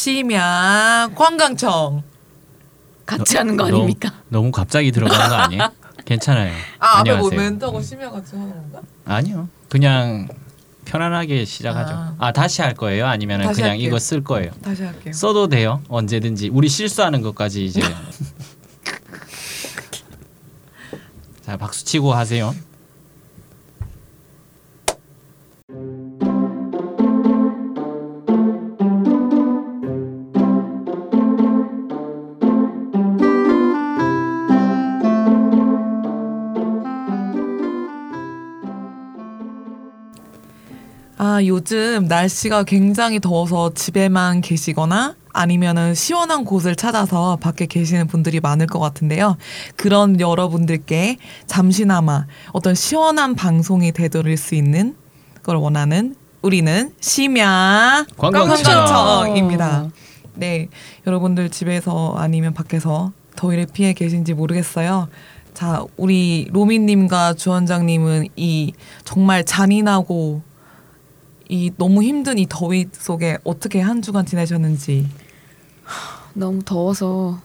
심야 관광청. 같이 하는 거 너무- 아닙니까? 너무 갑자기 들어가는 거 아니에요? 괜찮아요. 아 앞에 뭐 안녕하세요. 멘트하고 심야 같이 하는 건가? 아니요. 그냥 편안하게 시작하죠. 아. 아, 다시 할 거예요? 아니면 다시 그냥 할게요. 이거 쓸 거예요? 다시 할게요. 써도 돼요. 언제든지. 우리 실수하는 것까지 이제. 자, 박수 치고 하세요. 아 요즘 날씨가 굉장히 더워서 집에만 계시거나 아니면은 시원한 곳을 찾아서 밖에 계시는 분들이 많을 것 같은데요. 그런 여러분들께 잠시나마 어떤 시원한 방송이 되돌릴 수 있는 걸 원하는 우리는 심야 관광청. 관광청입니다. 네, 여러분들 집에서 아니면 밖에서 더위를 피해 계신지 모르겠어요. 자, 우리 로미님과 주원장님은 이 정말 잔인하고 이 너무 힘든 이 더위 속에 어떻게 한 주간 지내셨는지. 너무 더워서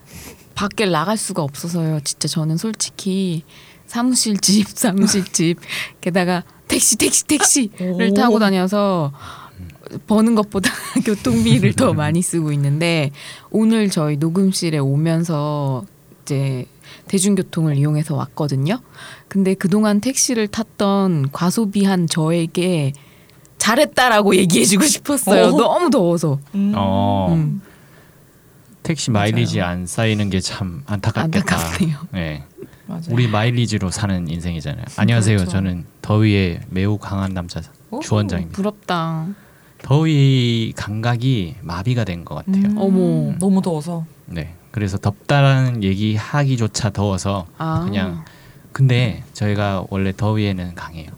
밖에 나갈 수가 없어서요. 진짜 저는 솔직히 사무실 집, 사무실 집 게다가 택시, 택시, 택시를 오. 타고 다녀서 버는 것보다 교통비를 더 많이 쓰고 있는데 오늘 저희 녹음실에 오면서 이제 대중교통을 이용해서 왔거든요. 근데 그동안 택시를 탔던 과소비한 저에게 잘했다라고 얘기해주고 싶었어요. 어. 너무 더워서. 음. 어, 음. 택시 마일리지 안 쌓이는 게 참 안타깝겠다. 안타깝네요. 네. 맞아요. 우리 마일리지로 사는 인생이잖아요. 안녕하세요. 그렇죠. 저는 더위에 매우 강한 남자 오, 주원장입니다. 부럽다. 더위 감각이 마비가 된 것 같아요. 음, 어머. 너무 더워서. 네. 그래서 덥다라는 얘기 하기조차 더워서 아. 그냥 근데 저희가 원래 더위에는 강해요.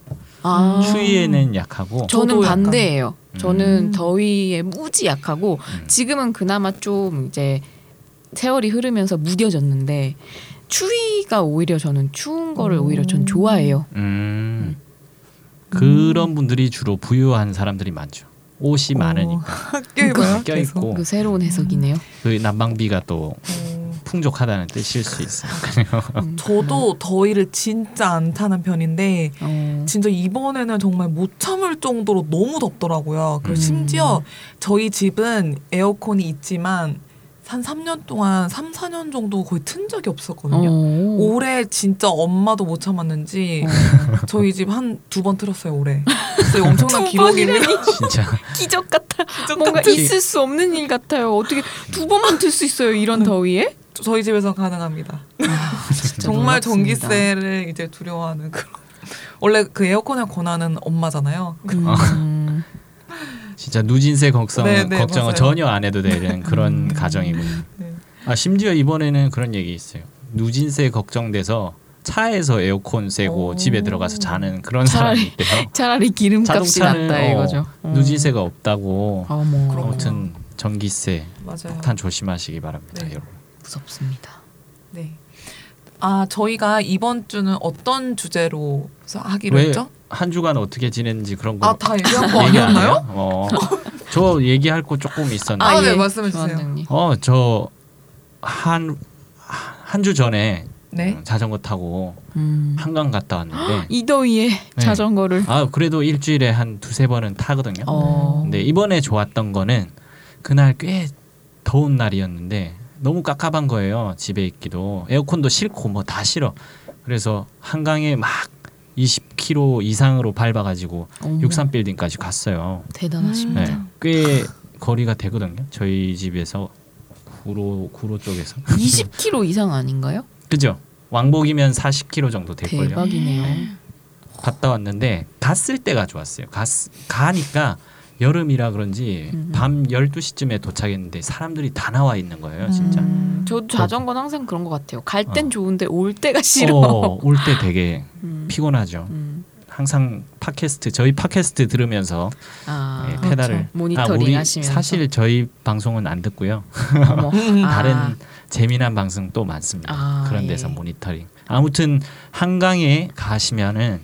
아. 추위에는 약하고 저는 저도 약간. 반대예요. 저는 음. 더위에 무지 약하고 음. 지금은 그나마 좀 이제 세월이 흐르면서 무뎌졌는데 추위가 오히려 저는 추운 거를 음. 오히려 전 좋아해요. 음. 그런 분들이 주로 부유한 사람들이 많죠. 옷이 어. 많으니까 껴입어요. 껴 계속. 있고 그 새로운 해석이네요. 그 난방비가 또 어. 풍족하다는 뜻일 수 있어요. 음. 저도 더위를 진짜 안 타는 편인데 어. 진짜 이번에는 정말 못 참을 정도로 너무 덥더라고요. 그리고 음. 심지어 저희 집은 에어컨이 있지만 한 3년 동안 3, 4년 정도 거의 튼 적이 없었거든요. 어. 올해 진짜 엄마도 못 참았는지 어. 저희 집 한 두 번 틀었어요 올해. 그래서 엄청난 기록입니다. 진짜 기적 같아. 뭔가 같아. 있을 수 없는 일 같아요. 어떻게 두 번만 틀 수 있어요? 이런 더위에? 저희 집에서 가능합니다. 정말 놀랍습니다. 전기세를 이제 두려워하는 그런. 원래 그 에어컨의 권한은 엄마잖아요. 음. 진짜 누진세 걱정 네, 네, 걱정은 맞아요. 전혀 안 해도 되는 그런 가정이군요. 네. 아 심지어 이번에는 그런 얘기 있어요. 누진세 걱정돼서 차에서 에어컨 쐬고 오. 집에 들어가서 자는 그런 사람이 차라리- 있대요. 차라리 기름값이 낫다 어, 이거죠. 어. 누진세가 없다고. 어머. 아무튼 전기세 맞아요. 폭탄 조심하시기 바랍니다, 네. 여러분. 무섭습니다. 네. 아 저희가 이번 주는 어떤 주제로 하기로 왜 했죠? 한 주간 어떻게 지냈는지 그런 거 아다 얘기한 거 아니었나요? 어. 저 얘기할 거 조금 있었는데. 아, 네, 예. 말씀해 주세요. 어, 저 한 한 주 전에 네. 음, 자전거 타고 음. 한강 갔다 왔는데 이 더위에 자전거를 아, 그래도 일주일에 한 두세 번은 타거든요. 어. 근데 이번에 좋았던 거는 그날 꽤 더운 날이었는데 너무 깝깝한 거예요. 집에 있기도. 에어컨도 싫고 뭐 다 싫어. 그래서 한강에 막 20km 이상으로 밟아가지고 어머, 63 빌딩까지 갔어요. 대단하십니다. 네, 꽤 거리가 되거든요. 저희 집에서 구로 구로 쪽에서 20km 이상 아닌가요? 그죠? 왕복이면 40km 정도 될걸요. 대박이네요. 갔다 왔는데 갔을 때가 좋았어요. 갔 가니까 여름이라 그런지 음. 밤 12시쯤에 도착했는데 사람들이 다 나와 있는 거예요, 진짜. 음, 저 자전거는 항상 그런 것 같아요. 갈땐 어. 좋은데 올 때가 싫어. 어, 올때 되게 음, 피곤하죠. 음. 항상 팟캐스트 저희 팟캐스트 들으면서 아, 예, 페달을 그렇죠. 모니터링 우리 하시면서. 사실 저희 방송은 안 듣고요. 어머. 아, 다른 재미난 방송 또 많습니다. 아, 그런 예. 데서 모니터링. 아무튼 한강에 가시면은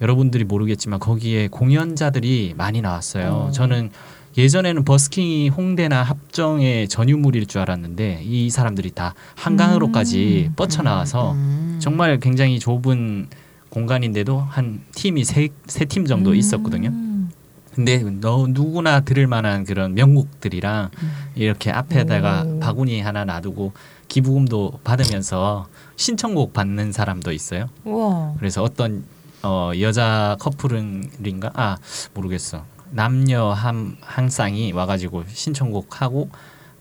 여러분들이 모르겠지만 거기에 공연자들이 많이 나왔어요. 어. 저는 예전에는 버스킹이 홍대나 합정의 전유물일 줄 알았는데 이 사람들이 다 한강으로까지 음. 뻗쳐 나와서 음. 정말 굉장히 좁은 공간인데도 한 팀이 세세팀 정도 음. 있었거든요. 근데 너 누구나 들을 만한 그런 명곡들이랑 음. 이렇게 앞에다가 오. 바구니 하나 놔두고 기부금도 받으면서 신청곡 받는 사람도 있어요. 우와. 그래서 어떤 어 여자 커플은인가 아 모르겠어 남녀 한 한 쌍이 와가지고 신청곡 하고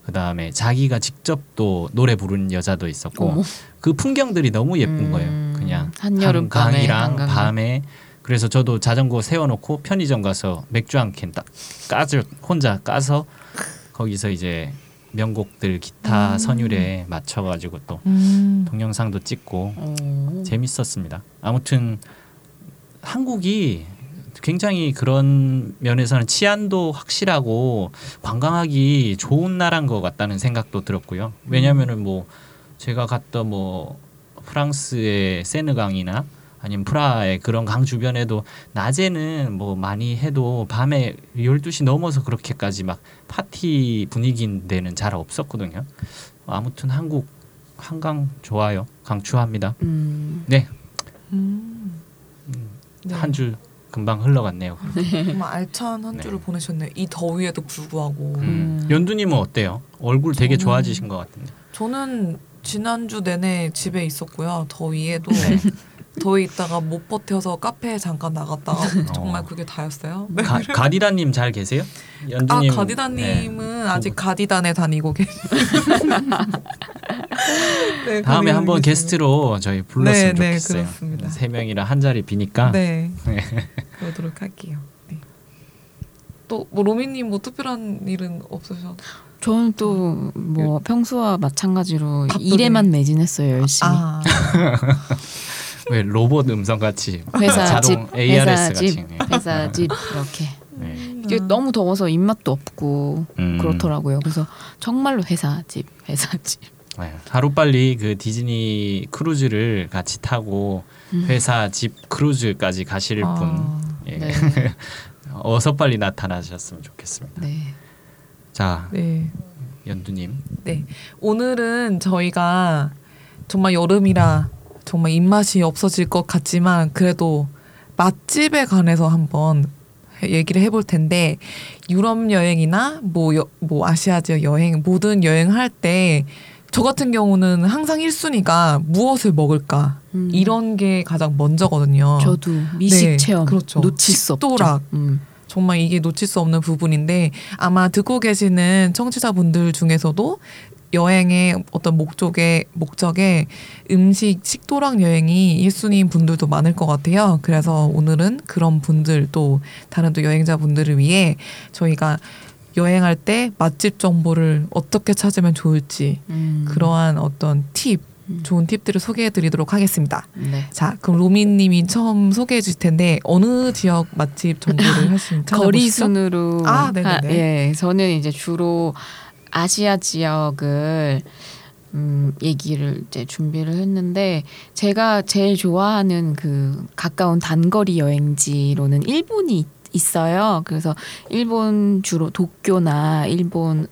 그 다음에 자기가 직접 또 노래 부르는 여자도 있었고 어머. 그 풍경들이 너무 예쁜 음, 거예요. 그냥 한여름 한강. 밤에 그래서 저도 자전거 세워놓고 편의점 가서 맥주 한 캔 딱 까져 혼자 까서 거기서 이제 명곡들 기타 음. 선율에 맞춰가지고 또 음. 동영상도 찍고 어. 재밌었습니다. 아무튼 한국이 굉장히 그런 면에서는 치안도 확실하고 관광하기 좋은 나라인 것 같다는 생각도 들었고요. 왜냐하면은 뭐 제가 갔던 뭐 프랑스의 세느강이나 아니면 프라하의 그런 강 주변에도 낮에는 뭐 많이 해도 밤에 12시 넘어서 그렇게까지 막 파티 분위기인 데는 잘 없었거든요. 아무튼 한국 한강 좋아요. 강추합니다. 음. 네, 음. 네. 한주 금방 흘러갔네요. 정말 알찬 한 네. 주를 보내셨네요. 이 더위에도 불구하고. 음. 음. 연두님은 어때요? 얼굴 되게 저는- 좋아지신 것 같은데. 저는 지난주 내내 집에 있었고요. 더위에도 네. 더위 있다가 못 버텨서 카페에 잠깐 나갔다가 정말 그게 다였어요. 네. 가, 가디다님 잘 계세요? 아 연두님. 네. 가디다님은 아직 가디단에 다니고 계시. 네, 다음에 한번. 게스트로 저희 불렀으면 네, 네, 좋겠어요. 그렇습니다. 세 명이랑 한 자리 비니까. 네, 네. 그러도록 할게요. 네. 또뭐 로미님 뭐 특별한 일은 없으셔? 저는 또 뭐 평소와 마찬가지로 바쁘게. 일에만 매진했어요 열심히. 아, 왜 로봇 음성 같이 회사 자동 집, ARS 회사 같이. 집, 회사 집 이렇게. 네. 이게 너무 더워서 입맛도 없고 음. 그렇더라고요. 그래서 정말로 회사 집, 회사 집. 네. 하루 빨리 그 디즈니 크루즈를 같이 타고 음. 회사 집 크루즈까지 가실 분 아, 예. 네, 어서 빨리 나타나셨으면 좋겠습니다. 네. 자 네. 연두님. 네. 오늘은 저희가 정말 여름이라 정말 입맛이 없어질 것 같지만 그래도 맛집에 관해서 한번 해- 얘기를 해볼 텐데 유럽 여행이나 뭐, 여, 뭐 아시아 지역 여행 모든 여행할 때 저 같은 경우는 항상 1순위가 무엇을 먹을까 음. 이런 게 가장 먼저거든요. 저도 미식 네, 체험 그렇죠. 놓칠 수 없죠. 식도락. 음. 정말 이게 놓칠 수 없는 부분인데 아마 듣고 계시는 청취자분들 중에서도 여행의 어떤 목적에 목적에 음식 식도락 여행이 1순위인 분들도 많을 것 같아요. 그래서 오늘은 그런 분들 또 다른 또 여행자분들을 위해 저희가 여행할 때 맛집 정보를 어떻게 찾으면 좋을지 음. 그러한 어떤 팁, 음. 좋은 팁들을 소개해 드리도록 하겠습니다. 네. 자, 그럼 로미님이 처음 소개해 주실 텐데 어느 지역 맛집 정보를 하신 거리 순으로 아, 네네네. 하- 예, 저는 이제 주로 아시아 지역을 음, 얘기를 이제 준비를 했는데 제가 제일 좋아하는 그 가까운 단거리 여행지로는 일본이 있어요. 그래서 일본 주로 도쿄나 일본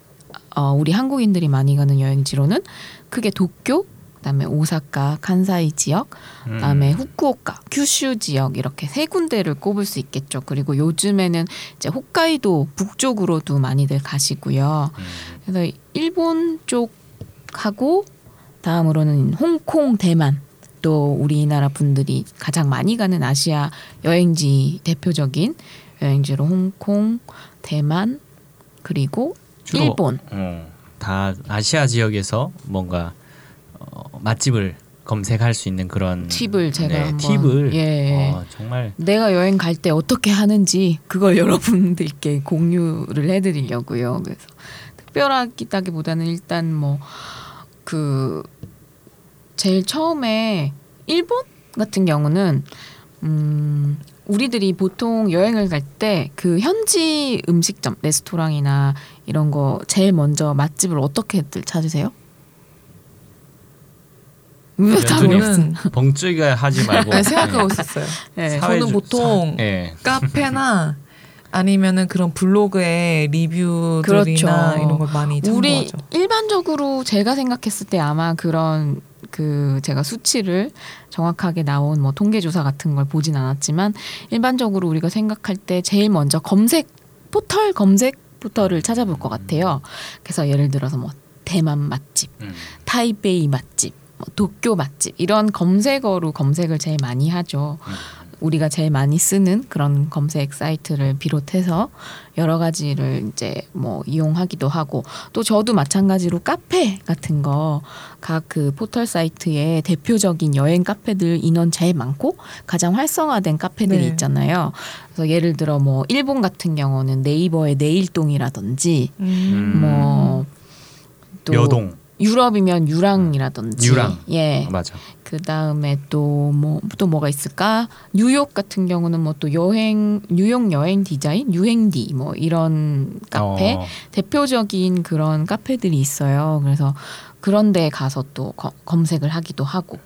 어, 우리 한국인들이 많이 가는 여행지로는 크게 도쿄, 그다음에 오사카, 칸사이 지역, 음. 그다음에 후쿠오카, 큐슈 지역 이렇게 세 군데를 꼽을 수 있겠죠. 그리고 요즘에는 이제 홋카이도 북쪽으로도 많이들 가시고요. 음. 그래서 일본 쪽하고 다음으로는 홍콩, 대만 또 우리나라 분들이 가장 많이 가는 아시아 여행지 대표적인 여행지로 홍콩, 대만 그리고 주로 일본. 어, 다 아시아 지역에서 뭔가 어, 맛집을 검색할 수 있는 그런 팁을 제가 네, 한번 팁을 예. 어, 정말 내가 여행 갈 때 어떻게 하는지 그걸 여러분들께 공유를 해드리려고요. 그래서 특별하기보다는 일단 뭐 그 제일 처음에 일본 같은 경우는 음 우리들이 보통 여행을 갈 때 그 현지 음식점 레스토랑이나 이런 거 제일 먼저 맛집을 어떻게들 찾으세요? 저는 벙찌가 하지 말고 네, 생각하고 있었어요. 네. 저는 보통 예. 카페나 아니면은 그런 블로그에 리뷰들이나 그렇죠. 이런 걸 많이 우리 참고하죠. 일반적으로 제가 생각했을 때 아마 그런 그 제가 수치를 정확하게 나온 뭐 통계 조사 같은 걸 보진 않았지만 일반적으로 우리가 생각할 때 제일 먼저 검색 포털 검색부터를 찾아볼 것 같아요. 그래서 예를 들어서 뭐 대만 맛집, 음. 타이베이 맛집, 뭐 도쿄 맛집 이런 검색어로 검색을 제일 많이 하죠. 음. 우리가 제일 많이 쓰는 그런 검색 사이트를 비롯해서 여러 가지를 이제 뭐 이용하기도 하고 또 저도 마찬가지로 카페 같은 거 각 그 포털 사이트에 대표적인 여행 카페들 인원 제일 많고 가장 활성화된 카페들이 네. 있잖아요. 그래서 예를 들어 뭐 일본 같은 경우는 네이버의 내일동이라든지 음. 뭐 또 여동 유럽이면 유랑이라든지 유랑. 예. 맞아. 그 다음에 또 뭐 또 뭐가 있을까? 뉴욕 같은 경우는 뭐 또 여행 뉴욕 여행 디자인 유행디 뭐 이런 카페 어, 대표적인 그런 카페들이 있어요. 그래서 그런 데 가서 또 거- 검색을 하기도 하고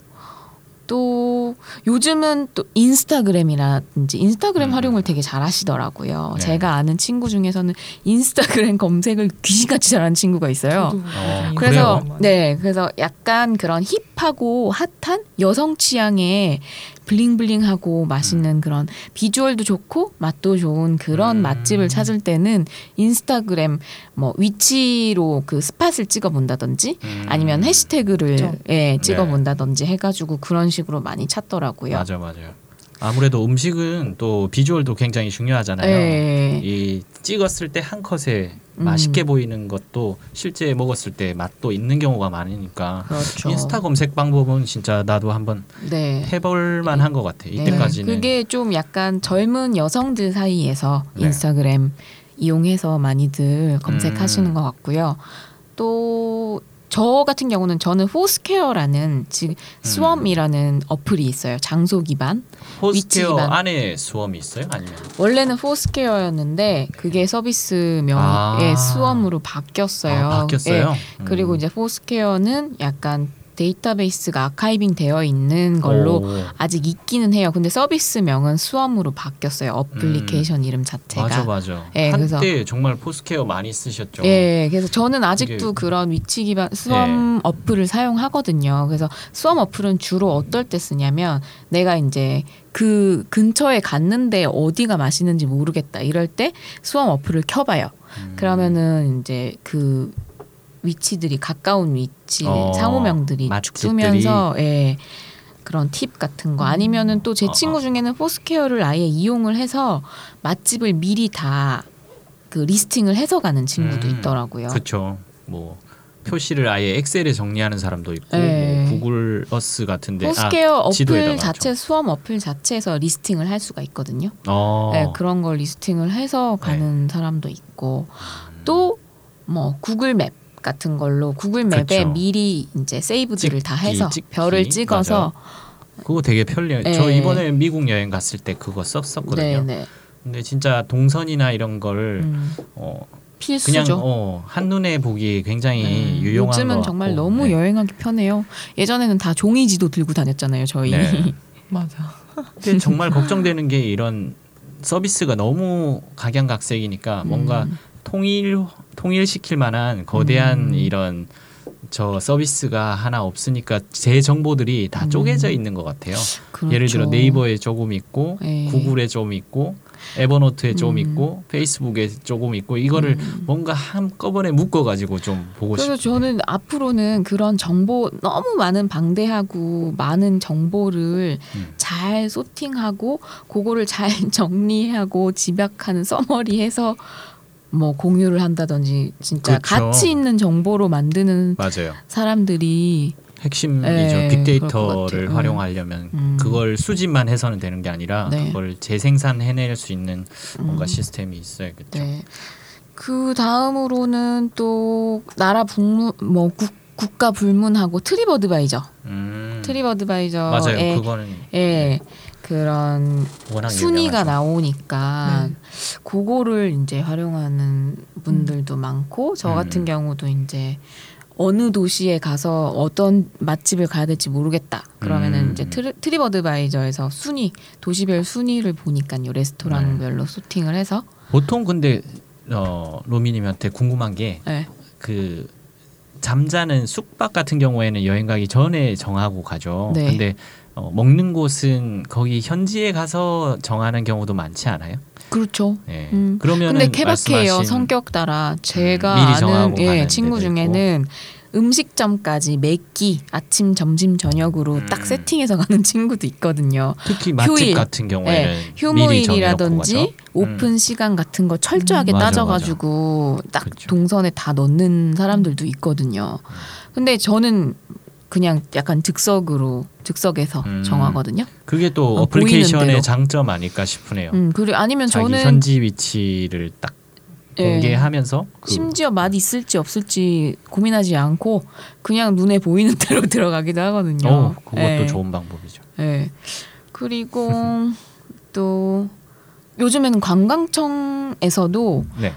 또 요즘은 또 인스타그램이라든지 인스타그램 음. 활용을 되게 잘 하시더라고요. 네. 제가 아는 친구 중에서는 인스타그램 검색을 귀신같이 잘하는 친구가 있어요. 어, 그래서 거 네, 그래서 약간 그런 힙하고 핫한 여성 취향의 블링블링하고 맛있는 그런 비주얼도 좋고 맛도 좋은 그런 음. 맛집을 찾을 때는 인스타그램 뭐 위치로 그 스팟을 찍어 본다든지 음. 아니면 해시태그를 그렇죠. 예, 찍어 네. 본다든지 해가지고 그런 식으로 많이 찾더라고요. 맞아 맞아요. 아무래도 음식은 또 비주얼도 굉장히 중요하잖아요. 예. 이 찍었을 때 한 컷에 음. 맛있게 보이는 것도 실제 먹었을 때 맛도 있는 경우가 많으니까 그렇죠. 인스타 검색 방법은 진짜 나도 한번 네. 해볼 만한 것 같아. 네, 이때까지는 그게 좀 약간 젊은 여성들 사이에서 네. 인스타그램 이용해서 많이들 검색하시는 음. 것 같고요. 또 저 같은 경우는 저는 Foursquare라는 지금 Swarm이라는 어플이 있어요. 장소 기반. Foursquare 위치 기반. 안에 Swarm이 있어요? 아니면 원래는 Foursquare였는데 그게 서비스명의 아. Swarm으로 바뀌었어요. 아, 바뀌었어요? 예. 그리고 음. 이제 Foursquare는 약간 데이터베이스가 archiving 되어 있는 걸로 오. 아직 있기는 해요. 근데 서비스명은 Swarm으로 바뀌었어요. 어플리케이션 이름 자체가. 음. 맞아 맞아. 예, 한때 그래서- 정말 Foursquare 많이 쓰셨죠. 예, 그래서 저는 아직도 네. 그런 위치 기반 Swarm 어플을 사용하거든요. 그래서 Swarm 어플은 주로 어떨 때 쓰냐면 내가 이제 그 근처에 갔는데 어디가 맛있는지 모르겠다 이럴 때 Swarm 어플을 켜봐요. 음. 그러면은 이제 그 위치들이 가까운 위치 어, 상호명들이 맛집들이. 뜨면서 예. 그런 팁 같은 거 아니면은 또 제 어, 친구 어. 중에는 Foursquare를 아예 이용을 해서 맛집을 미리 다 그 listing을 해서 가는 친구도 음, 있더라고요. 그렇죠. 뭐 표시를 아예 엑셀에 정리하는 사람도 있고 네. 뭐 구글 어스 같은데 Foursquare 아, 어플 자체 Swarm 어플 자체에서 listing을 할 수가 있거든요. 어. 네, 그런 걸 listing을 해서 가는 사람도 있고 또 뭐 구글 맵 같은 걸로 구글 맵에 그쵸. 미리 이제 세이브들을 다 찍기, 해서 찍기. 별을 찍어서 그거 되게 편리해요. 네. 저 이번에 미국 여행 갔을 때 그거 네, 썼었거든요. 네. 근데 진짜 동선이나 이런 걸 음, 어, 그냥 필수죠. 어, 한눈에 보기 굉장히 네, 유용한 요즘은 것 정말 같고. 너무 네. 여행하기 편해요. 예전에는 다 종이 지도 들고 다녔잖아요, 저희. 네. 맞아. 근데 정말 걱정되는 게 이런 서비스가 너무 각양각색이니까 뭔가 음. 통일 통일시킬 만한 거대한 음. 이런 저 서비스가 하나 없으니까 제 정보들이 다 음. 쪼개져 있는 것 같아요. 그렇죠. 예를 들어 네이버에 조금 있고 네. 구글에 좀 있고 에버노트에 좀 음. 있고 페이스북에 조금 있고 이거를 음. 뭔가 한꺼번에 묶어 가지고 좀 보고 그래서 싶어요. 저는 앞으로는 그런 정보 너무 많은 방대하고 많은 정보를 음. 잘 소팅하고 그거를 잘 정리하고 집약하는 서머리해서 뭐 공유를 한다든지 진짜 그렇죠. 가치 있는 정보로 만드는 맞아요. 사람들이 핵심이죠. 네, 빅데이터를 같아요. 활용하려면 음. 그걸 수집만 해서는 되는 게 아니라 네. 그걸 재생산해낼 수 있는 뭔가 음. 시스템이 있어야겠죠. 네. 그 다음으로는 또 나라 북문 뭐 국, 국가 불문하고 트립 어드바이저 음. 트립 어드바이저에 맞아요. 그거는 예, 그런 워낙 순위가 유명하죠. 나오니까 네. 그거를 이제 활용하는 분들도 많고 저 같은 음. 경우도 이제 어느 도시에 가서 어떤 맛집을 가야 될지 모르겠다. 그러면은 음. 이제 트리, 트립어드바이저에서 순위 도시별 순위를 보니까요 레스토랑별로 sorting을 해서 보통 근데 어, 로미님한테 궁금한 게 네. 그 잠자는 숙박 같은 경우에는 여행 가기 전에 정하고 가죠. 네. 근데 어, 먹는 곳은 거기 현지에 가서 정하는 경우도 많지 않아요? 그렇죠. 예. 음. 그러면 근데 케바케예요 성격 따라 제가 미리 아는 예, 친구 중에는 음식점까지 매끼 아침 점심 저녁으로 음. 딱 세팅해서 가는 친구도 있거든요. 특히 맛집 휴일. 같은 경우에는 정해놓고 휴무일이라든지 가죠. 오픈 음. 시간 같은 거 철저하게 음, 맞아, 따져가지고 딱 그쵸. 동선에 다 넣는 사람들도 있거든요. 근데 저는 그냥 약간 즉석으로 즉석에서 음. 정하거든요. 그게 또 어, 어플리케이션의. 장점 아닐까 싶으네요. 음, 그리고 아니면 저는 현지 위치를 딱 예. 공개하면서 그 심지어 맛 있을지 없을지 고민하지 않고 그냥 눈에 보이는 대로 들어가기도 하거든요. 어, 그것도 예. 좋은 방법이죠. 예. 그리고 또 요즘에는 관광청에서도 네.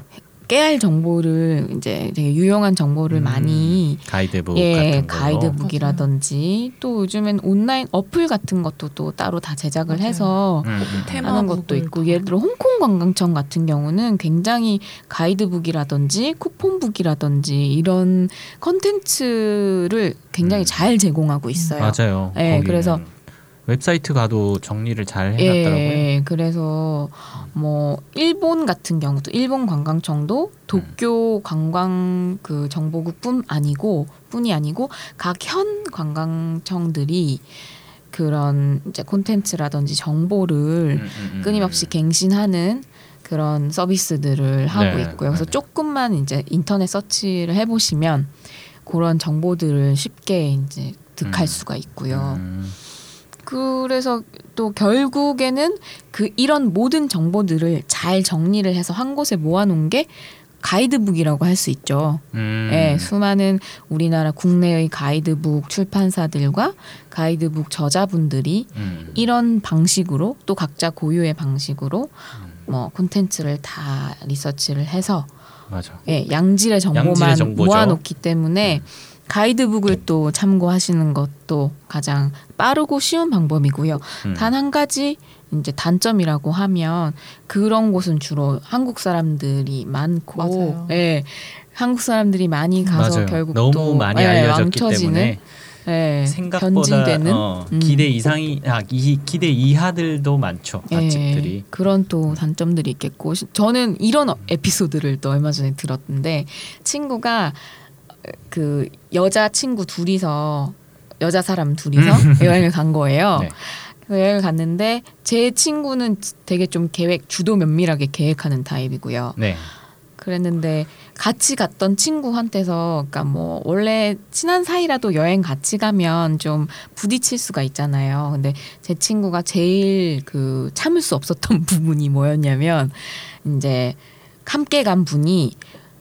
깨알 정보를 이제 되게 유용한 정보를 음, 많이 가이드북 예, 같은 걸로. 가이드북이라든지 또 요즘엔 온라인 어플 같은 것도 또 따로 다 제작을 맞아요. 해서 음, 음. 테마 하는 것도 있고 다. 예를 들어 홍콩 관광청 같은 경우는 굉장히 가이드북이라든지 쿠폰북이라든지 이런 컨텐츠를 굉장히 음. 잘 제공하고 있어요. 맞아요. 예, 거기는 그래서 웹사이트 가도 정리를 잘 해놨더라고요. 예, 그래서 뭐 일본 같은 경우도 일본 관광청도 도쿄 관광 그 정보국뿐 아니고 뿐이 아니고 각 현 관광청들이 그런 이제 콘텐츠라든지 정보를 음, 음, 음. 끊임없이 갱신하는 그런 서비스들을 하고 네, 있고요. 그래서 맞아요. 조금만 이제 인터넷 서치를 해보시면 그런 정보들을 쉽게 이제 득할 음. 수가 있고요. 음, 그래서 또 결국에는 그 이런 모든 정보들을 잘 정리를 해서 한 곳에 모아놓은 게 가이드북이라고 할 수 있죠. 음. 예, 수많은 우리나라 국내의 가이드북 출판사들과 가이드북 저자분들이 음. 이런 방식으로 또 각자 고유의 방식으로 음. 뭐 콘텐츠를 다 리서치를 해서 맞아. 예, 양질의 정보만 양질의. 모아놓기 때문에 가이드북을 또 참고하시는 것도 가장 빠르고 쉬운 방법이고요. 음. 단한 가지 이제 단점이라고 하면 그런 곳은 주로 한국 사람들이 많고, 맞아요. 예, 한국 사람들이 많이 가서 맞아요. 결국 너무 또 많이 예, 알려졌기 망쳐지는, 때문에 예, 생각보다 어, 음. 기대 이상이 아 이, 기대 이하들도 많죠 예, 맛집들이. 그런 또 단점들이 있겠고 시- 저는 이런 어- 에피소드를 또 얼마 전에 들었는데 친구가 그 여자 친구 둘이서 여자 사람 둘이서 여행을 간 거예요. 네. 그 여행을 갔는데 제 친구는 되게 좀 계획 주도 면밀하게 계획하는 타입이고요. 네. 그랬는데 같이 갔던 친구한테서 그러니까 뭐 원래 친한 사이라도 여행 같이 가면 좀 부딪힐 수가 있잖아요. 근데 제 친구가 제일 그 참을 수 없었던 부분이 뭐였냐면 이제 함께 간 분이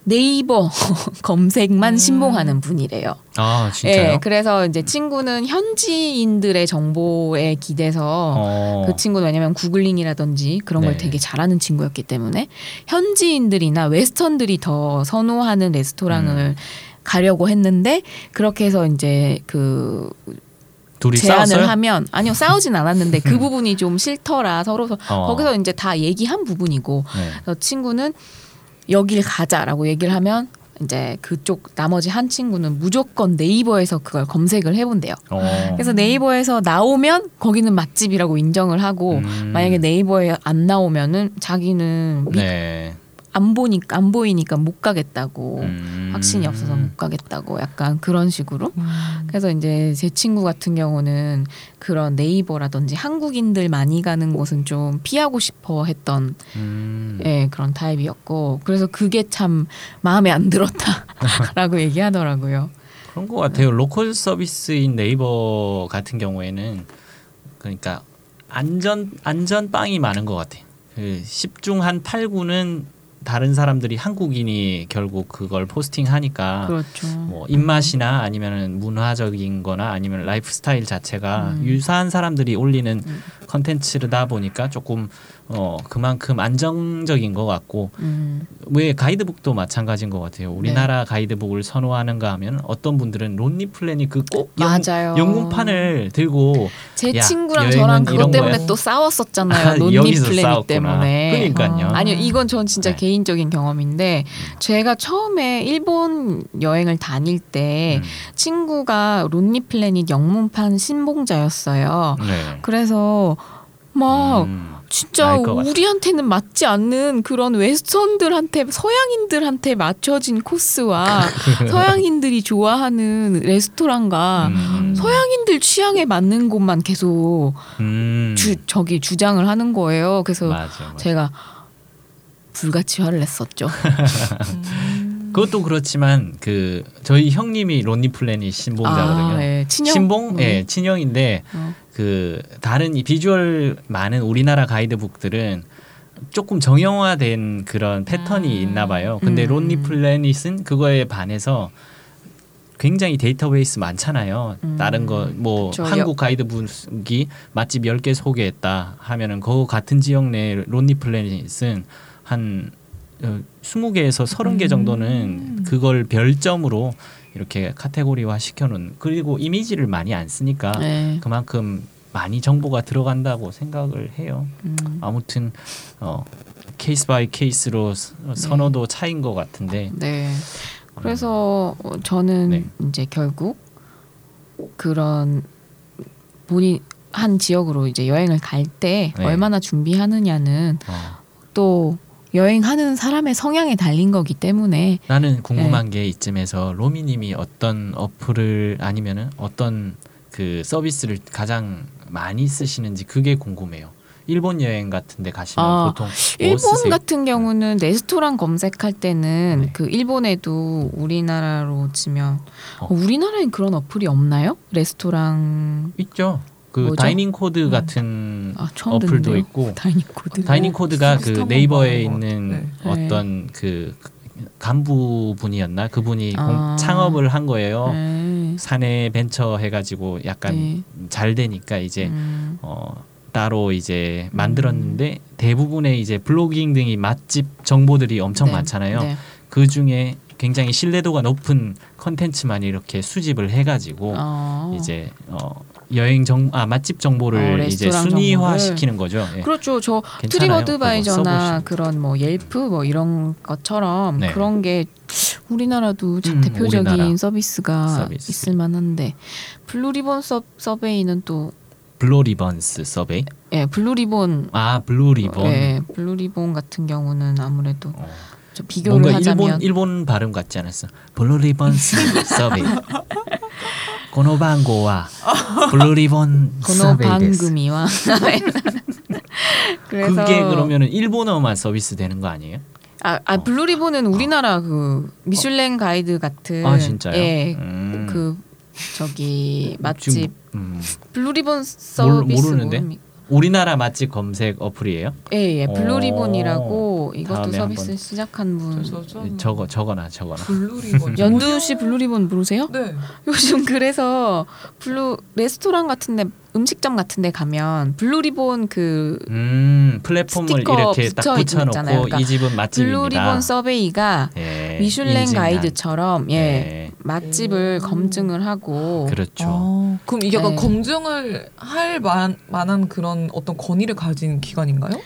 네이버 검색만 음. 신봉하는 분이래요. 아 진짜요? 예, 그래서 이제 친구는 현지인들의 정보에 기대서 어. 그 친구는 왜냐면 구글링이라든지 그런 걸 네. 되게 잘하는 친구였기 때문에 현지인들이나 웨스턴들이 더 선호하는 레스토랑을 음. 가려고 했는데 그렇게 해서 이제 그 둘이 제안을 싸웠어요? 하면 아니요 싸우진 않았는데 그 부분이 좀 싫더라 서로 서 어. 거기서 이제 다 얘기한 부분이고 네. 그래서 친구는 여길 가자라고 얘기를 하면 이제 그쪽 나머지 한 친구는 무조건 네이버에서 그걸 검색을 해본대요. 어. 그래서 네이버에서 나오면 거기는 맛집이라고 인정을 하고 음. 만약에 네이버에 안 나오면은 자기는 미- 네. 안 보니까 안 보이니까 못 가겠다고 음. 확신이 없어서 못 가겠다고 약간 그런 식으로 음. 그래서 이제 제 친구 같은 경우는 그런 네이버라든지 한국인들 많이 가는 곳은 좀 피하고 싶어 했던 음. 예, 그런 타입이었고 그래서 그게 참 마음에 안 들었다라고 얘기하더라고요. 그런 것 같아요. local 서비스인 네이버 같은 경우에는 그러니까 안전 안전 빵이 많은 것 같아요. 그 10중 한 8, 9는 다른 사람들이 한국인이 결국 그걸 posting하니까 그렇죠. 뭐 입맛이나 아니면은 문화적인거나 아니면 라이프 스타일 자체가 음. 유사한 사람들이 올리는 음. 컨텐츠다 보니까 조금 어 그만큼 안정적인 것 같고 음. 왜 가이드북도 마찬가지인 것 같아요. 우리나라 가이드북을 선호하는가 하면 어떤 분들은 Lonely Planet 꼭. 영문판을 들고 제 야, 친구랑 저랑 그것 때문에 거야? 또 싸웠었잖아요. 아, Planet 싸웠구나. 때문에. 그러니까요. 어. 아니요, 이건 전 진짜 네. 개인적인 경험인데 제가 처음에 일본 여행을 다닐 때 음, 친구가 Lonely Planet 영문판 신봉자였어요. 네. 그래서 막 음, 진짜. 우리한테는 맞지 않는 그런 웨스턴들한테 서양인들한테 맞춰진 코스와 서양인들이 좋아하는 레스토랑과 음, 서양인들 취향에 맞는 곳만 계속 음, 주 저기 주장을 하는 거예요. 그래서 맞아, 맞아. 제가 불같이 화를 냈었죠. 그것도 그렇지만 그 저희 형님이 론리 플랜이 신봉자거든요. 아, 예. 친형. 신봉, 네. 예, 친형인데 어. 그 다른 이 비주얼 많은 우리나라 가이드북들은 조금 정형화된 그런 패턴이 음. 있나 봐요. 근데 음. 론리 플래닛은 그거에 반해서 굉장히 데이터베이스 많잖아요. 음. 다른 거뭐저 한국 가이드북이 맛집 10개 소개했다 하면은 그거 같은 지역 내 론리 플래닛은 한 어, 20개에서 30개 음. 정도는 그걸 별점으로 이렇게 카테고리화 시켜놓은 그리고 이미지를 많이 안 쓰니까 네. 그만큼 많이 정보가 들어간다고 생각을 해요. 음. 아무튼 어, case by case로 서- 선호도 차인 것 같은데 네. 그래서 어, 저는 네. 이제 결국 그런 본인 한 지역으로 이제 여행을 갈때 네. 얼마나 준비하느냐는 어, 또 여행하는 사람의 성향에 달린 거기 때문에 나는 궁금한 네. 게 이쯤에서 로미님이 어떤 어플을 아니면은 어떤 그 서비스를 가장 많이 쓰시는지 그게 궁금해요. 일본 여행 같은데 가시면 아, 보통 뭐 일본 쓰세요? 같은 경우는 레스토랑 검색할 때는 네. 그 일본에도 우리나라로 치면 어. 어, 우리나라엔 그런 어플이 없나요? 레스토랑 있죠. 그 뭐죠? Dining Code 음. 같은 아, 어플도 듣는데요. 있고 Dining Code. Dining Code가 그 비슷한 네이버에 건 있는 네. 어떤 그 간부 분이었나 그분이 공- 아. 창업을 한 거예요. 네. 사내 벤처 해가지고 약간 네. 잘 되니까 이제 음. 어 따로 이제 만들었는데 대부분의 이제 블로깅 등이 맛집 정보들이 엄청 네. 많잖아요. 네. 그 중에 굉장히 신뢰도가 높은 컨텐츠만 이렇게 수집을 해가지고 어. 이제 어 여행 정 아 맛집 정보를 어, 이제 순위화. 시키는 거죠. 예. 그렇죠. 저 써보시면. 그런 뭐 옐프 뭐 이런 것처럼 네. 그런 게 우리나라도 참 음, 대표적인 우리나라 서비스가 서비스. 있을 만한데 블루리본 서, 서베이는 또 블루리번스 서베이. 예, 블루리본 아 블루리본. 예, 블루리본 같은 경우는 아무래도 어. 좀 비교를 뭔가 하자면 일본 일본 발음 같지 않았어? 블루리번스 서베이. 고노방고와 블루리본 번호 서베이 데스. 방금이와 그래서 그게 그러면은 일본어만 서비스 되는 거 아니에요? 아, 아 블루리본은 우리나라 그 미슐랭 가이드 같은 아 진짜요? 예, 음. 그 저기 지금, 맛집 음, 블루리본 서비스 모르는데? 모릅니까? 우리나라 맛집 검색 어플이에요? 예, 예. 오. 블루리본이라고 이것도 서비스 한번. 시작한 분. 저, 저, 좀 저거 저거나 저거나. 블루리본. 연두 씨 블루리본 모르세요? 네. 요즘 그래서 블루 레스토랑 같은데 음식점 같은데 가면 블루리본 그 음 플랫폼을 이렇게 딱 붙여 붙여놓고. 그러니까 이 집은 맛집입니다. 블루리본 서베이가 예, 미슐랭 인증한. 가이드처럼 예 예, 맛집을 오. 검증을 하고 그렇죠. 아, 그럼 이게 약간 네. 검증을 할 만, 만한 그런 어떤 권위를 가진 기관인가요?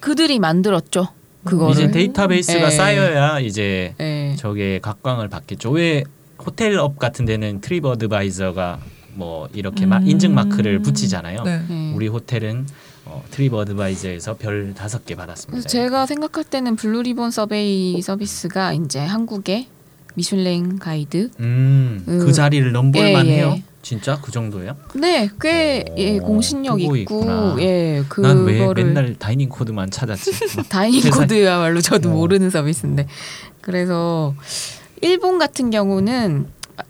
그들이 만들었죠 그거를. 이제 데이터베이스가 예. 쌓여야 이제 예. 저게 각광을 받겠죠. 왜 호텔업 같은 데는 TripAdvisor가 뭐 이렇게 마- 음. 인증 마크를 붙이잖아요. 네. 예. 우리 호텔은 어, TripAdvisor에서 별 다섯 개 받았습니다. 제가 생각할 때는 Blue Ribbon Survey 서비스가 이제 한국의 미슐랭 가이드 음, 그 음. 자리를 넘볼만 예, 예. 해요. 진짜 그 정도예요? 네, 꽤 오, 예, 공신력 있고 있구나. 예, 난 왜 그거를 맨날 Dining Code만 찾았지? 막 Dining Code야말로 저도 어. 모르는 서비스인데 그래서 일본 같은 경우는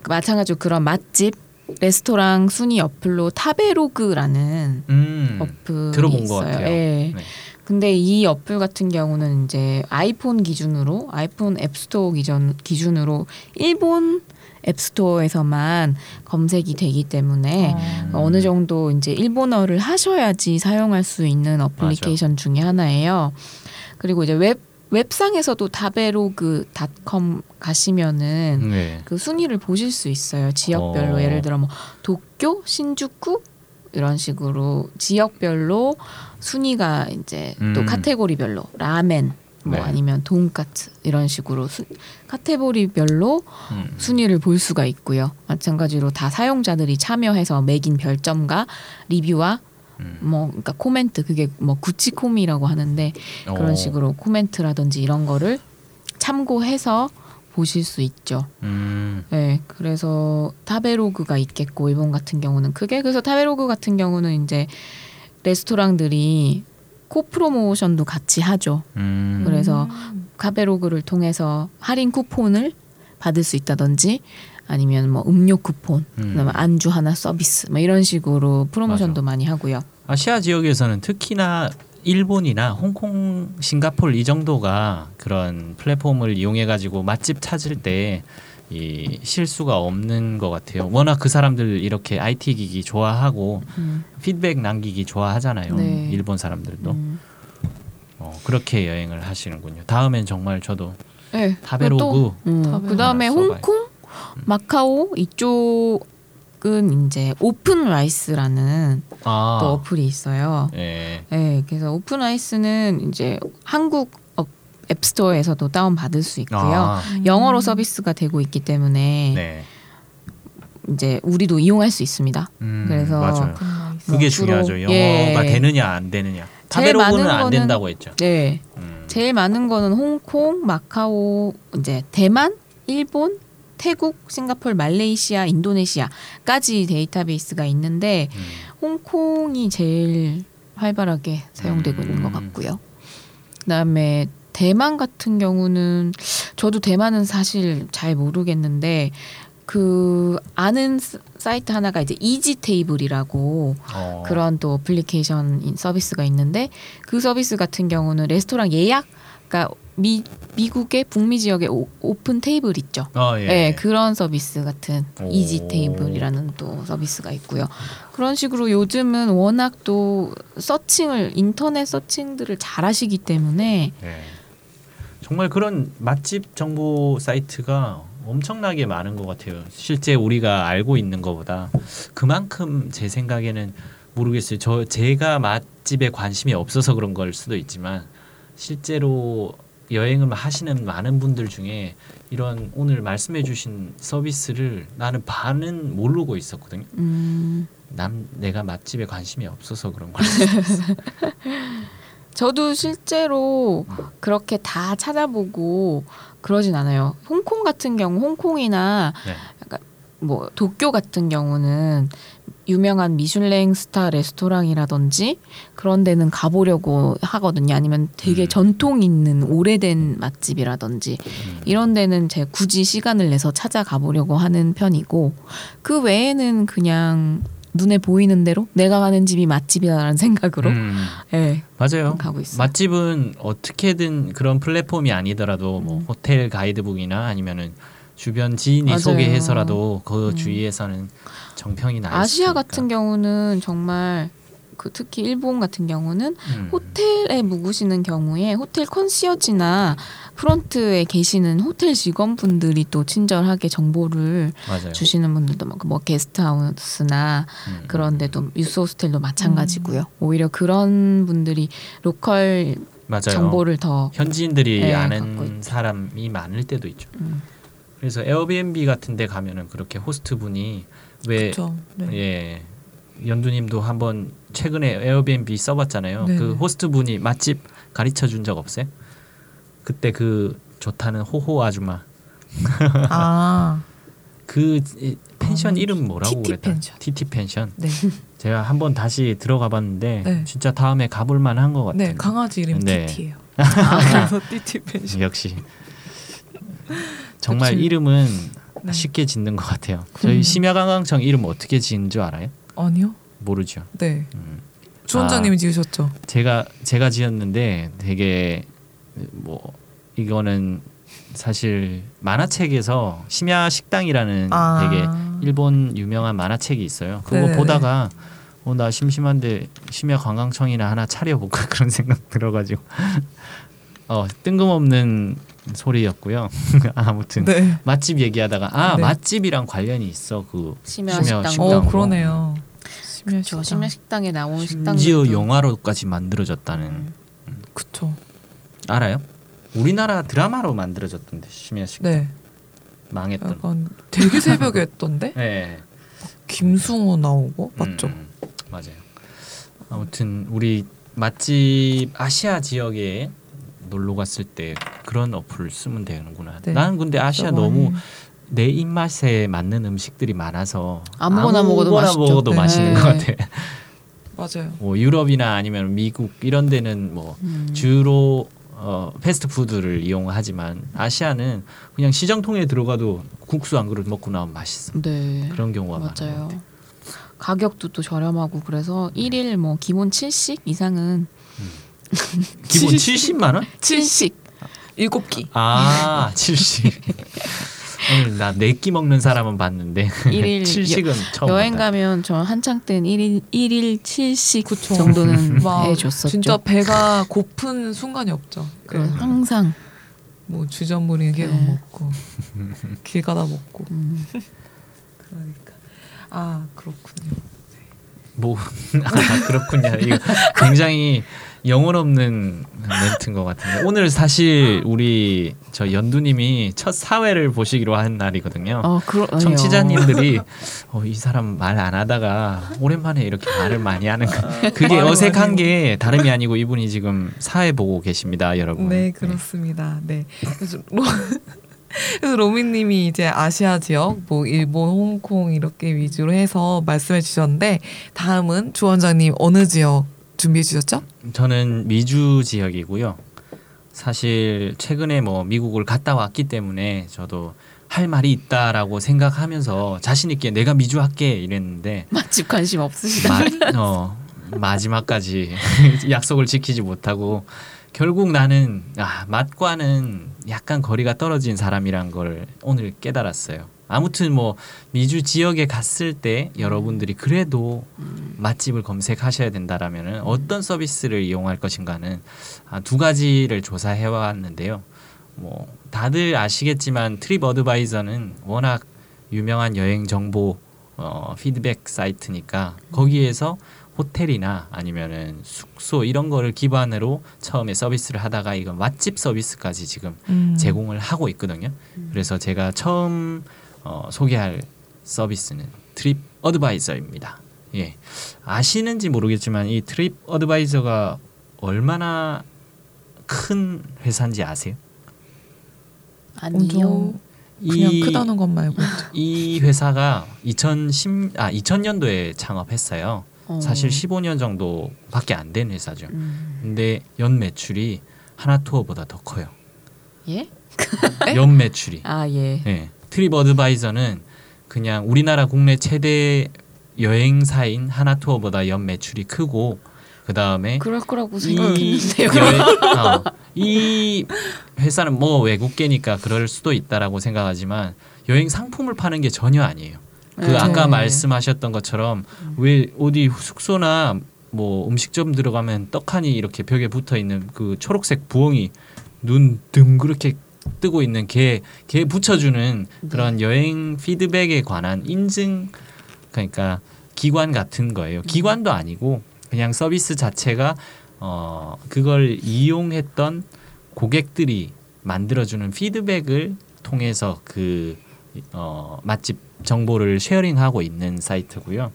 마찬가지로 그런 맛집 레스토랑 순위 어플로 타베로그라는 음, 어플이 들어본 것 있어요. 같아요. 예. 네. 근데 이 어플 같은 경우는 이제 아이폰 기준으로 아이폰 앱스토어 기준 기준으로 일본 앱스토어에서만 검색이 되기 때문에 어. 어느 정도 이제 일본어를 하셔야지 사용할 수 있는 어플리케이션 중에 하나예요. 그리고 이제 웹 웹상에서도 타베로그닷컴 가시면은 네. 그 순위를 보실 수 있어요. 지역별로 어. 예를 들어 뭐 도쿄, 신주쿠 이런 식으로 지역별로 순위가 이제 또 음. 카테고리별로 라멘 뭐 네. 아니면 돈까스 이런 식으로 수, 카테고리별로 음. 순위를 볼 수가 있고요. 마찬가지로 다 사용자들이 참여해서 매긴 별점과 리뷰와 음. 뭐 그러니까 코멘트 그게 뭐 口コミ라고 하는데 그런 어. 식으로 코멘트라든지 이런 거를 참고해서 보실 수 있죠. 음. 네, 그래서 타베로그가 있겠고 일본 같은 경우는 크게 그래서 타베로그 같은 경우는 이제 레스토랑들이 코 프로모션도 같이 하죠. 음. 그래서 카베로그를 통해서 할인 쿠폰을 받을 수 있다든지 아니면 뭐 음료 쿠폰, 음. 그다음에 안주 하나 서비스 뭐 이런 식으로 프로모션도 많이 하고요. 아시아 지역에서는 특히나 일본이나 홍콩, 싱가폴 이 정도가 그런 플랫폼을 이용해 가지고 맛집 찾을 때 이 실수가 없는 것 같아요. 워낙 그 사람들 이렇게 IT 기기 좋아하고 음, 피드백 남기기 좋아하잖아요. 네. 일본 사람들도 음. 어, 그렇게 여행을 하시는군요. 다음엔 정말 저도 네, 타베로그 타베로그 그 다음에. 홍콩, 마카오 이쪽 은 이제 OpenRice라는 아, 또 어플이 있어요. 예. 네, 그래서 OpenRice는 이제 한국 업- 앱스토어에서도 다운 받을 수 있고요. 아, 영어로 서비스가 되고 있기 때문에 네. 이제 우리도 이용할 수 있습니다. 음, 그래서 맞아요. good nice. 그게 중요하죠. 영어가 예. 되느냐 안 되느냐. 제일 타베로그는 많은 안 거는- 된다고 했죠. 네, 음. 제일 많은 거는 홍콩, 마카오, 이제 대만, 일본, 태국, 싱가폴, 말레이시아, 인도네시아까지 데이터베이스가 있는데 음. 홍콩이 제일 활발하게 사용되고 있는 것 음. 같고요. 그다음에 대만 같은 경우는 저도 대만은 사실 잘 모르겠는데 그 아는 스- 사이트 하나가 이제 EasyTable이라고 어. 그런 또 어플리케이션 인- 서비스가 있는데 그 서비스 같은 경우는 레스토랑 예약 그러니까 미 미국의 북미 지역에 오, OpenTable 있죠. 어, 예. 네, 그런 서비스 같은 오. EasyTable이라는 또 서비스가 있고요. 그런 식으로 요즘은 워낙 또 searching을 인터넷 searching들을 잘 하시기 때문에 네. 정말 그런 맛집 정보 사이트가 엄청나게 많은 것 같아요. 실제 우리가 알고 있는 것보다 그만큼 제 생각에는 모르겠어요. 저 제가 맛집에 관심이 없어서 그런 걸 수도 있지만 실제로 여행을 하시는 많은 분들 중에 이런 오늘 말씀해주신 서비스를 나는 반은 모르고 있었거든요. 음, 남 내가 맛집에 관심이 없어서 그런 걸 수도 있어요. 저도 실제로 그렇게 다 찾아보고 그러진 않아요. 홍콩 같은 경우 홍콩이나 네. 뭐 도쿄 같은 경우는 유명한 미슐랭 스타 레스토랑이라든지 그런 데는 가보려고 하거든요. 아니면 되게 음. 전통 있는 오래된 맛집이라든지 음. 이런 데는 제 굳이 시간을 내서 찾아가 보려고 하는 편이고 그 외에는 그냥 눈에 보이는 대로 내가 가는 집이 맛집이다라는 생각으로 음. 예, 맞아요. 가고 있어요. 맛집은 어떻게든 그런 플랫폼이 아니더라도 뭐 음. 호텔 가이드북이나 아니면은 주변 지인이 맞아요. 소개해서라도 그 음. 주위에서는 정평이 나 아시아 같은 경우는 정말 그 특히 일본 같은 경우는 음. 호텔에 묵으시는 경우에 호텔 concierge나 프런트에 계시는 호텔 직원분들이 또 친절하게 정보를 맞아요. 주시는 분들도 많고 뭐 게스트하우스나 음. 그런 데도 유스 호스텔도 마찬가지고요. 오히려 그런 분들이 local 맞아요. 정보를 더 현지인들이 네, 아는. 사람이 많을 때도 있죠. 음, 그래서 에어비앤비 같은 데 가면은 그렇게 호스트 분이 왜. 네. 예. 연두님도 한번 최근에 에어비앤비 써봤잖아요. 네. 그 호스트 분이 맛집 가르쳐 준 적 없어요? 그때 그 좋다는 호호 아줌마 아, 그 이- 펜션 어, 이름 뭐라고 TT 그랬다? 펜션. TT 펜션. 네. 제가 한번 다시 들어가 봤는데 네. 진짜 다음에 가볼 만한 것 같아요. 네, 강아지 이름 네. 티티예요. 그래서 티티 펜션. 역시 정말 그치. 이름은 네. 쉽게 짓는 것 같아요. 저희 음. 심야관광청 이름 어떻게 지은 줄 알아요? 아니요. 모르죠. 네. 음. 주원장님이 지으셨죠. 제가 제가 지었는데 되게 뭐 이거는 사실 만화책에서 심야 식당이라는 아. 되게 일본 유명한 만화책이 있어요. 그거 네네네. 보다가 어 나 심심한데 심야 관광청이나 하나 차려볼까 그런 생각 들어가지고 어 뜬금없는 소리였고요. 아무튼 네. 맛집 얘기하다가 아 네. 맛집이랑 관련이 있어 그 심야 식당. 식당. 어. 그러네요. 심야 저 식당. 심야 식당에 나온 식당 심지어 영화로까지 만들어졌다는 그쵸. 알아요? 우리나라 드라마로 만들어졌던데 심야 식당 네. 망했던. 약간 되게 새벽에 했던데 네. 김승호 나오고 맞죠? 음, 맞아요. 아무튼 우리 맛집 아시아 지역에 놀러 갔을 때 그런 어플을 쓰면 되는구나. 네. 나는 근데 아시아 너무 내 입맛에 맞는 음식들이 많아서 아무거나 먹어도 맛있죠. 먹어도 네. 맛있는 것 같아. 맞아요. 뭐 유럽이나 아니면 미국 이런 데는 뭐 음. 주로 어, 패스트푸드를 이용하지만 아시아는 그냥 시장통에 들어가도 국수 한 그릇 먹고 나면 맛있어. 네. 그런 경우가 많아요. 가격도 또 저렴하고 그래서 일일 뭐 기본 7식 이상은 기본 70만 원? 7식 일곱 끼. 아, 70. 오늘 나네 끼 먹는 사람은 봤는데 일일 70은 처음 여행 봤다. 가면 저 한창 땐 일일 일일 7식 그쵸. 정도는 막 해줬었죠. 진짜 배가 고픈 순간이 없죠. 그 네. 항상 뭐 주전부리 계속 네. 먹고 길 가다 먹고 음, 그러니까 아 그렇군요. 뭐 아, 그렇군요. 이거 굉장히 영혼 없는 멘트인 것 같은데 오늘 사실 우리 저 연두님이 첫 사회를 보시기로 한 날이거든요. 어 그러. 청취자님들이 어, 이 사람 말 안 하다가 오랜만에 이렇게 말을 많이 하는 거 그게 어색한 게 다름이 아니고 이분이 지금 사회 보고 계십니다, 여러분. 네 그렇습니다. 네로 그래서 로미님이 이제 아시아 지역, 뭐 일본, 홍콩 이렇게 위주로 해서 말씀해 주셨는데 다음은 주 원장님 어느 지역 준비해 주셨죠? 저는 미주 지역이고요. 사실 최근에 뭐 미국을 갔다 왔기 때문에 저도 할 말이 있다라고 생각하면서 자신 있게 내가 미주 할게 이랬는데 맛집 관심 없으시다. 마, 어, 마지막까지 약속을 지키지 못하고 결국 나는 아, 맛과는 약간 거리가 떨어진 사람이란 걸 오늘 깨달았어요. 아무튼 뭐 미주 지역에 갔을 때 여러분들이 그래도 맛집을 검색하셔야 된다라면은 어떤 서비스를 이용할 것인가는 아, 두 가지를 조사해 왔는데요. 뭐 다들 아시겠지만 트립 어드바이저는 워낙 유명한 여행 정보 어, 피드백 사이트니까 거기에서 호텔이나 아니면은 숙소 이런 거를 기반으로 처음에 서비스를 하다가 이건 맛집 서비스까지 지금 음. 제공을 하고 있거든요. 그래서 제가 처음 어, 소개할 서비스는 트립 어드바이저입니다. 예. 아시는지 모르겠지만 이 트립 어드바이저가 얼마나 큰 회사인지 아세요? 아니요. 그냥 이, 크다는 것 말고 이 회사가 2010, 아, 2000년도에 창업했어요. 어. 사실 15년 정도밖에 안 된 회사죠. 음. 근데 연 매출이 하나 투어보다 더 커요. 예? 연 매출이. 아 예. 예. 트립 어드바이저는 그냥 우리나라 국내 최대 여행사인 하나투어보다 연 매출이 크고 그 다음에 그럴 거라고 이, 생각했는데요. 여행, 어, 이 회사는 뭐 외국계니까 그럴 수도 있다라고 생각하지만 여행 상품을 파는 게 전혀 아니에요. 그 네. 아까 말씀하셨던 것처럼 왜 어디 숙소나 뭐 음식점 들어가면 떡하니 이렇게 벽에 붙어 있는 그 초록색 부엉이 눈 둥그렇게 뜨고 있는 걔, 걔 붙여주는 그런 여행 피드백에 관한 인증 그러니까 기관 같은 거예요. 기관도 아니고 그냥 서비스 자체가 어 그걸 이용했던 고객들이 만들어주는 피드백을 통해서 그 어, 맛집 정보를 쉐어링하고 있는 사이트고요.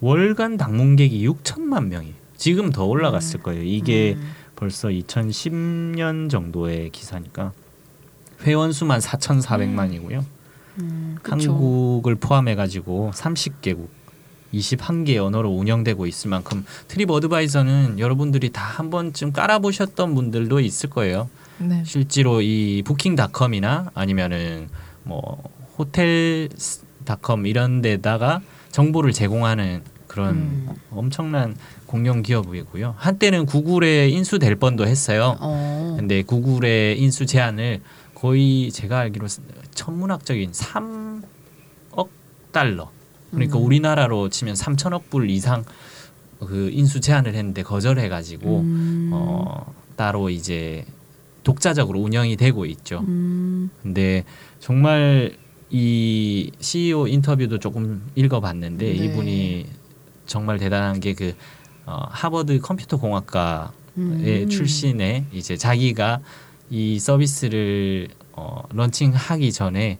월간 방문객이 6천만 명이 지금 더 올라갔을 거예요. 이게 음. 벌써 2010년 정도의 기사니까 회원 수만 4,400만이고요. 음, 그쵸. 한국을 포함해 가지고 30개국 21개 언어로 운영되고 있을 만큼 트립 어드바이저는 여러분들이 다 한 번쯤 깔아보셨던 분들도 있을 거예요. 네. 실제로 이 부킹닷컴이나 아니면은 뭐 호텔닷컴 이런 데다가 정보를 제공하는 그런 음. 엄청난 공룡 기업이고요. 한때는 구글에 인수될 뻔도 했어요. 어. 근데 구글의 인수 제한을 거의 제가 알기로 천문학적인 3억 달러 그러니까 음. 우리나라로 치면 3천억 불 이상 그 인수 제한을 했는데 거절해가지고 음. 어 따로 이제 독자적으로 운영이 되고 있죠. 음. 근데 정말 이 CEO 인터뷰도 조금 읽어봤는데 네. 이분이 정말 대단한 게 그 어, 하버드 컴퓨터 공학과의 음. 출신의 이제 자기가 이 서비스를 어, launching하기 전에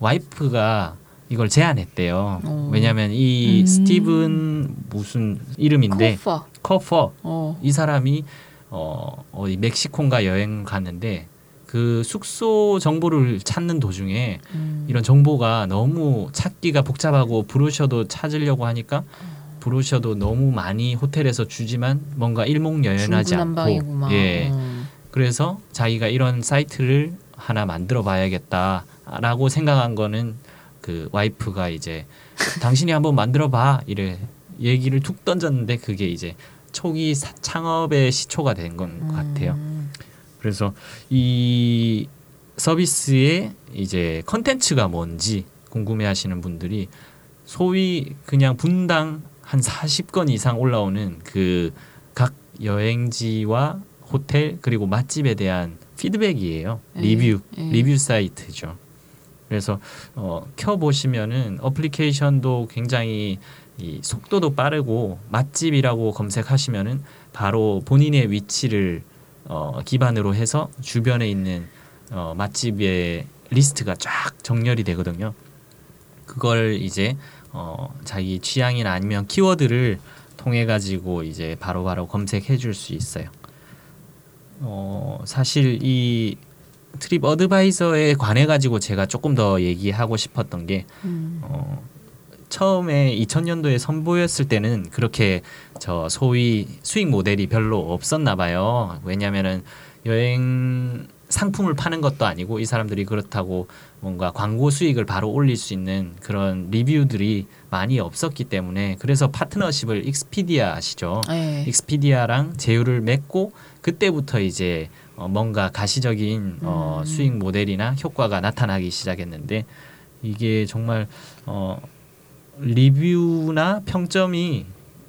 와이프가 이걸 제안했대요. 어. 왜냐하면 이 음. 스티븐 무슨 이름인데 코퍼. 커퍼 어. 이 사람이 어 어디 멕시코인가 여행 갔는데 그 숙소 정보를 찾는 도중에 음. 이런 정보가 너무 찾기가 복잡하고 brochure도 찾으려고 하니까 brochure도 너무 많이 호텔에서 주지만 뭔가 일목요연하지 않고. 예 어. 그래서 자기가 이런 사이트를 하나 만들어 봐야겠다라고 생각한 거는 그 와이프가 이제 당신이 한번 만들어 봐 이래 얘기를 툭 던졌는데 그게 이제 초기 사- 창업의 시초가 된건 같아요. 음. 그래서 이 서비스의 이제 컨텐츠가 뭔지 궁금해하시는 분들이 소위 그냥 분당 한 40건 이상 올라오는 그 각 여행지와 호텔 그리고 맛집에 대한 피드백이에요. 네, 리뷰 네. 리뷰 사이트죠. 그래서 어, 켜 보시면은 어플리케이션도 굉장히 이 속도도 빠르고 맛집이라고 검색하시면은 바로 본인의 위치를 어, 기반으로 해서 주변에 있는 어, 맛집의 리스트가 쫙 정렬이 되거든요. 그걸 이제 어, 자기 취향이나 아니면 키워드를 통해 가지고 이제 바로바로 검색해 줄 수 있어요. 어, 사실 이 트립 어드바이저에 관해 가지고 제가 조금 더 얘기하고 싶었던 게 음. 어, 처음에 2000년도에 선보였을 때는 그렇게 저 소위 수익 모델이 별로 없었나 봐요. 왜냐면은 여행 상품을 파는 것도 아니고 이 사람들이 그렇다고 뭔가 광고 수익을 바로 올릴 수 있는 그런 리뷰들이 많이 없었기 때문에 그래서 파트너십을 익스피디아 아시죠? 네. 익스피디아랑 제휴를 맺고 그때부터 이제 어 뭔가 가시적인 어 음. 수익 모델이나 효과가 나타나기 시작했는데 이게 정말 어 리뷰나 평점이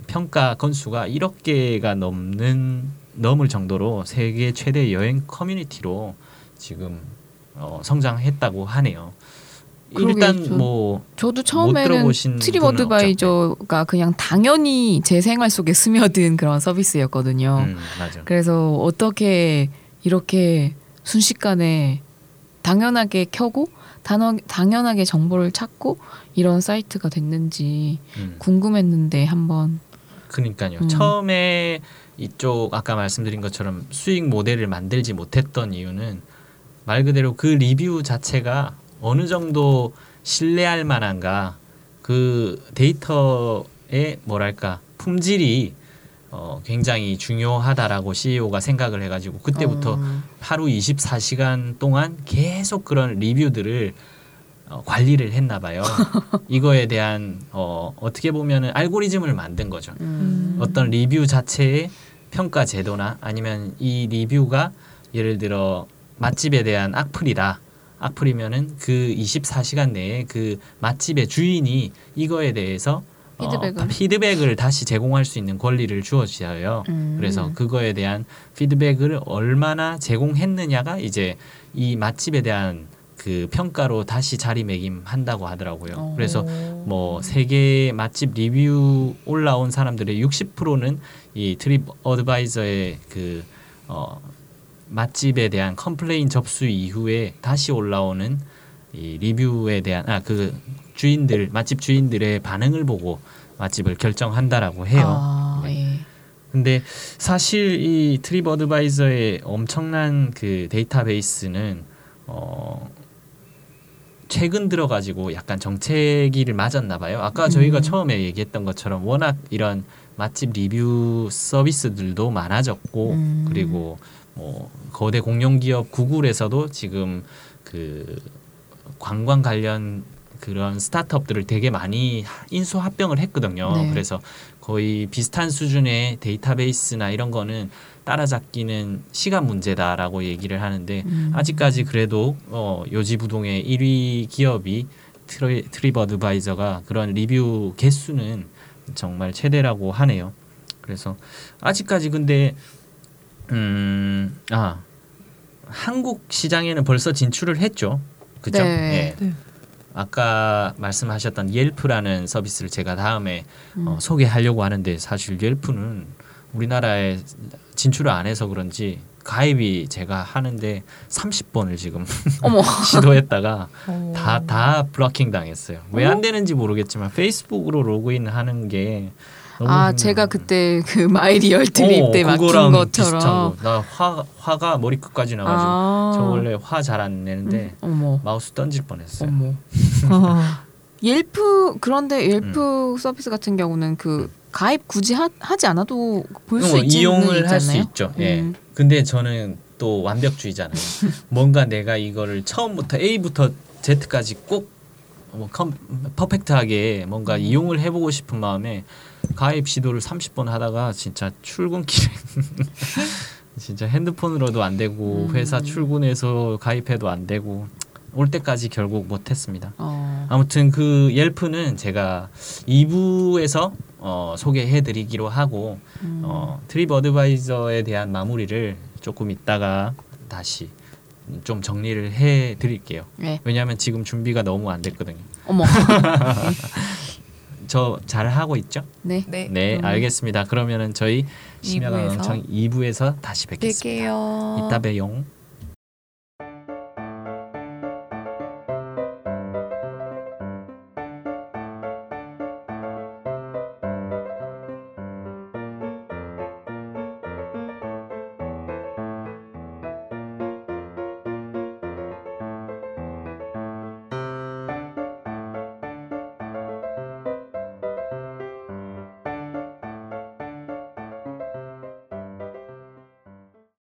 평가 건수가 1억 개가 넘는 넘을 정도로 세계 최대 여행 커뮤니티로 지금 어 성장했다고 하네요. 일단 저- 뭐 저도 못 처음에는 들어보신 트립 분은 어드바이저가 그냥 당연히 제 생활 속에 스며든 그런 서비스였거든요. 음. 그래서 어떻게 이렇게 순식간에 당연하게 켜고 단어, 당연하게 정보를 찾고 이런 사이트가 됐는지 음. 궁금했는데 한번 그러니까요. 음. 처음에 이쪽 아까 말씀드린 것처럼 수익 모델을 만들지 못했던 이유는 말 그대로 그 리뷰 자체가 어느 정도 신뢰할 만한가 그 데이터의 뭐랄까 품질이 어, 굉장히 중요하다라고 CEO가 생각을 해가지고 그때부터 어, 하루 24시간 동안 계속 그런 리뷰들을 어, 관리를 했나 봐요. 이거에 대한 어, 어떻게 보면은 알고리즘을 만든 거죠. 음. 어떤 리뷰 자체의 평가 제도나 아니면 이 리뷰가 예를 들어 맛집에 대한 악플이다. 악플이면은 그 24시간 내에 그 맛집의 주인이 이거에 대해서 피드백을. 어, 피드백을 다시 제공할 수 있는 권리를 주어져요. 음. 그래서 그거에 대한 피드백을 얼마나 제공했느냐가 이제 이 맛집에 대한 그 평가로 다시 자리매김한다고 하더라고요. 어. 그래서 뭐 세계 맛집 리뷰 올라온 사람들의 60%는 이 Tripadvisor의 그 어, 맛집에 대한 complain 접수 이후에 다시 올라오는 이 리뷰에 대한 아 그 주인들 맛집 주인들의 반응을 보고 맛집을 결정한다라고 해요. 아, 네. 예. 근데 사실 이 Tripadvisor의 엄청난 그 데이터베이스는 어 최근 들어가지고 약간 정체기를 맞았나 봐요. 아까 저희가 음. 처음에 얘기했던 것처럼 워낙 이런 맛집 리뷰 서비스들도 많아졌고 음. 그리고 뭐 거대 공룡 기업 구글에서도 지금 그 관광 관련 그런 스타트업들을 되게 많이 인수 합병을 했거든요. 네. 그래서 거의 비슷한 수준의 데이터베이스나 이런 거는 따라잡기는 시간 문제다라고 얘기를 하는데 음. 아직까지 그래도 어, 요지부동의 1위 기업이 트리, Tripadvisor가 그런 리뷰 개수는 정말 최대라고 하네요. 그래서 아직까지 근데 음 아 한국 시장에는 벌써 진출을 했죠. 그죠? 네. 예. 네. 아까 말씀하셨던 Yelp라는 서비스를 제가 다음에 음. 어, 소개하려고 하는데 사실 Yelp는 우리나라에 진출을 안 해서 그런지 가입이 제가 하는데 30번을 지금 어머. 시도했다가 어. 다다 blocking 당했어요. 왜안 어? 되는지 모르겠지만 Facebook으로 로그인 하는 게 아 힘- 제가 그때 그 마이리얼트립 어, 때 막힌 것처럼. 나 화, 화가 머리 끝까지 나가지고 아. 저 원래 화 잘 안 내는데 음, 어머. 마우스 던질 뻔했어요. 어머. 어. Yelp 그런데 Yelp 음. 서비스 같은 경우는 그 가입 굳이 하, 하지 않아도 볼수 어, 있는 이용을 할 수. 있죠. 예. 음. 근데 저는 또 완벽주의잖아요. 뭔가 내가 이거를 처음부터 A부터 Z까지 꼭 뭐, 컴, 퍼펙트하게 뭔가 음. 이용을 해보고 싶은 마음에 가입 시도를 30번 하다가 진짜 출근길에 진짜 핸드폰으로도 안 되고 음. 회사 출근해서 가입해도 안 되고 올 때까지 결국 못 했습니다. 어. 아무튼 그 옐프는 제가 2부에서 어, 소개해 드리기로 하고 음. 어, 트립 어드바이저에 대한 마무리를 조금 있다가 다시 좀 정리를 해 드릴게요. 네. 왜냐하면 지금 준비가 너무 안 됐거든요. 어머. 저 잘 하고 있죠? 네. 네. 네, 음. 알겠습니다. 그러면은 저희 심야강청 2부에서 다시 뵙겠습니다. 뵐게요. 이따 봬용.